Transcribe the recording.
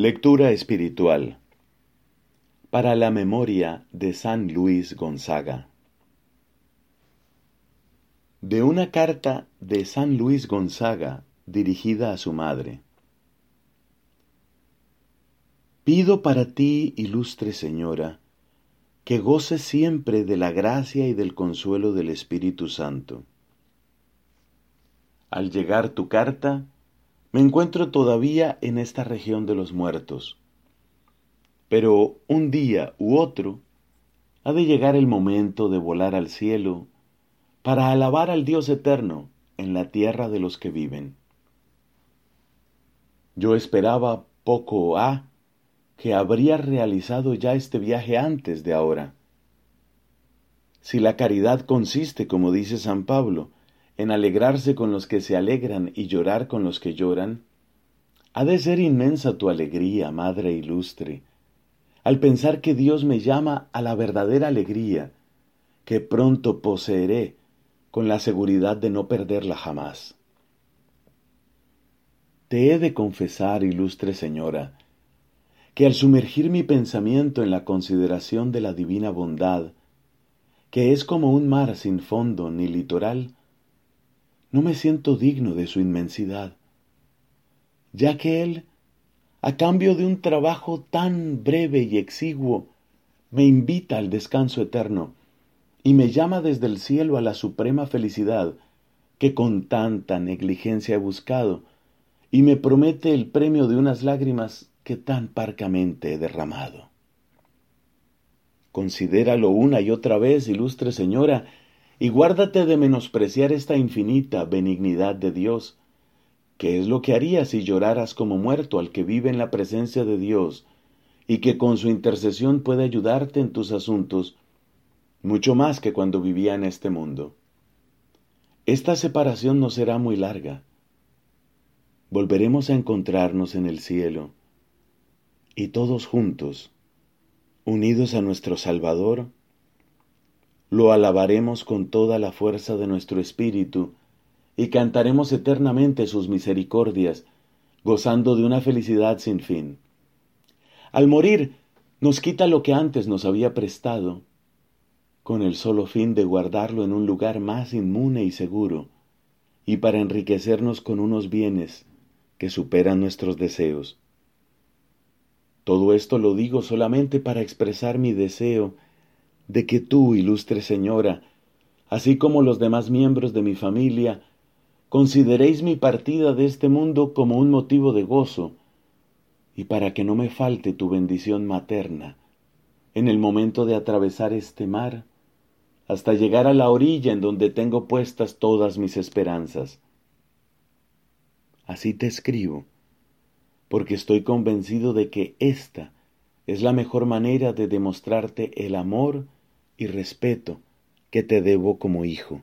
Lectura espiritual para la memoria de San Luis Gonzaga. De una carta de San Luis Gonzaga dirigida a su madre. Pido para ti, ilustre señora, que goces siempre de la gracia y del consuelo del Espíritu Santo. Al llegar tu carta, me encuentro todavía en esta región de los muertos. Pero un día u otro ha de llegar el momento de volar al cielo para alabar al Dios eterno en la tierra de los que viven. Yo esperaba poco a que habría realizado ya este viaje antes de ahora. Si la caridad consiste, como dice San Pablo, en alegrarse con los que se alegran y llorar con los que lloran, ha de ser inmensa tu alegría, Madre ilustre, al pensar que Dios me llama a la verdadera alegría, que pronto poseeré con la seguridad de no perderla jamás. Te he de confesar, ilustre Señora, que al sumergir mi pensamiento en la consideración de la divina bondad, que es como un mar sin fondo ni litoral, no me siento digno de su inmensidad, ya que Él, a cambio de un trabajo tan breve y exiguo, me invita al descanso eterno y me llama desde el cielo a la suprema felicidad que con tanta negligencia he buscado, y me promete el premio de unas lágrimas que tan parcamente he derramado. Considéralo una y otra vez, ilustre señora, y guárdate de menospreciar esta infinita benignidad de Dios. ¿Qué es lo que harías si lloraras como muerto al que vive en la presencia de Dios y que con su intercesión puede ayudarte en tus asuntos, mucho más que cuando vivía en este mundo? Esta separación no será muy larga. Volveremos a encontrarnos en el cielo y todos juntos, unidos a nuestro Salvador, lo alabaremos con toda la fuerza de nuestro espíritu y cantaremos eternamente sus misericordias, gozando de una felicidad sin fin. Al morir, nos quita lo que antes nos había prestado, con el solo fin de guardarlo en un lugar más inmune y seguro, y para enriquecernos con unos bienes que superan nuestros deseos. Todo esto lo digo solamente para expresar mi deseo de que tú, ilustre señora, así como los demás miembros de mi familia, consideréis mi partida de este mundo como un motivo de gozo, y para que no me falte tu bendición materna en el momento de atravesar este mar, hasta llegar a la orilla en donde tengo puestas todas mis esperanzas. Así te escribo porque estoy convencido de que esta es la mejor manera de demostrarte el amor y respeto que te debo como hijo.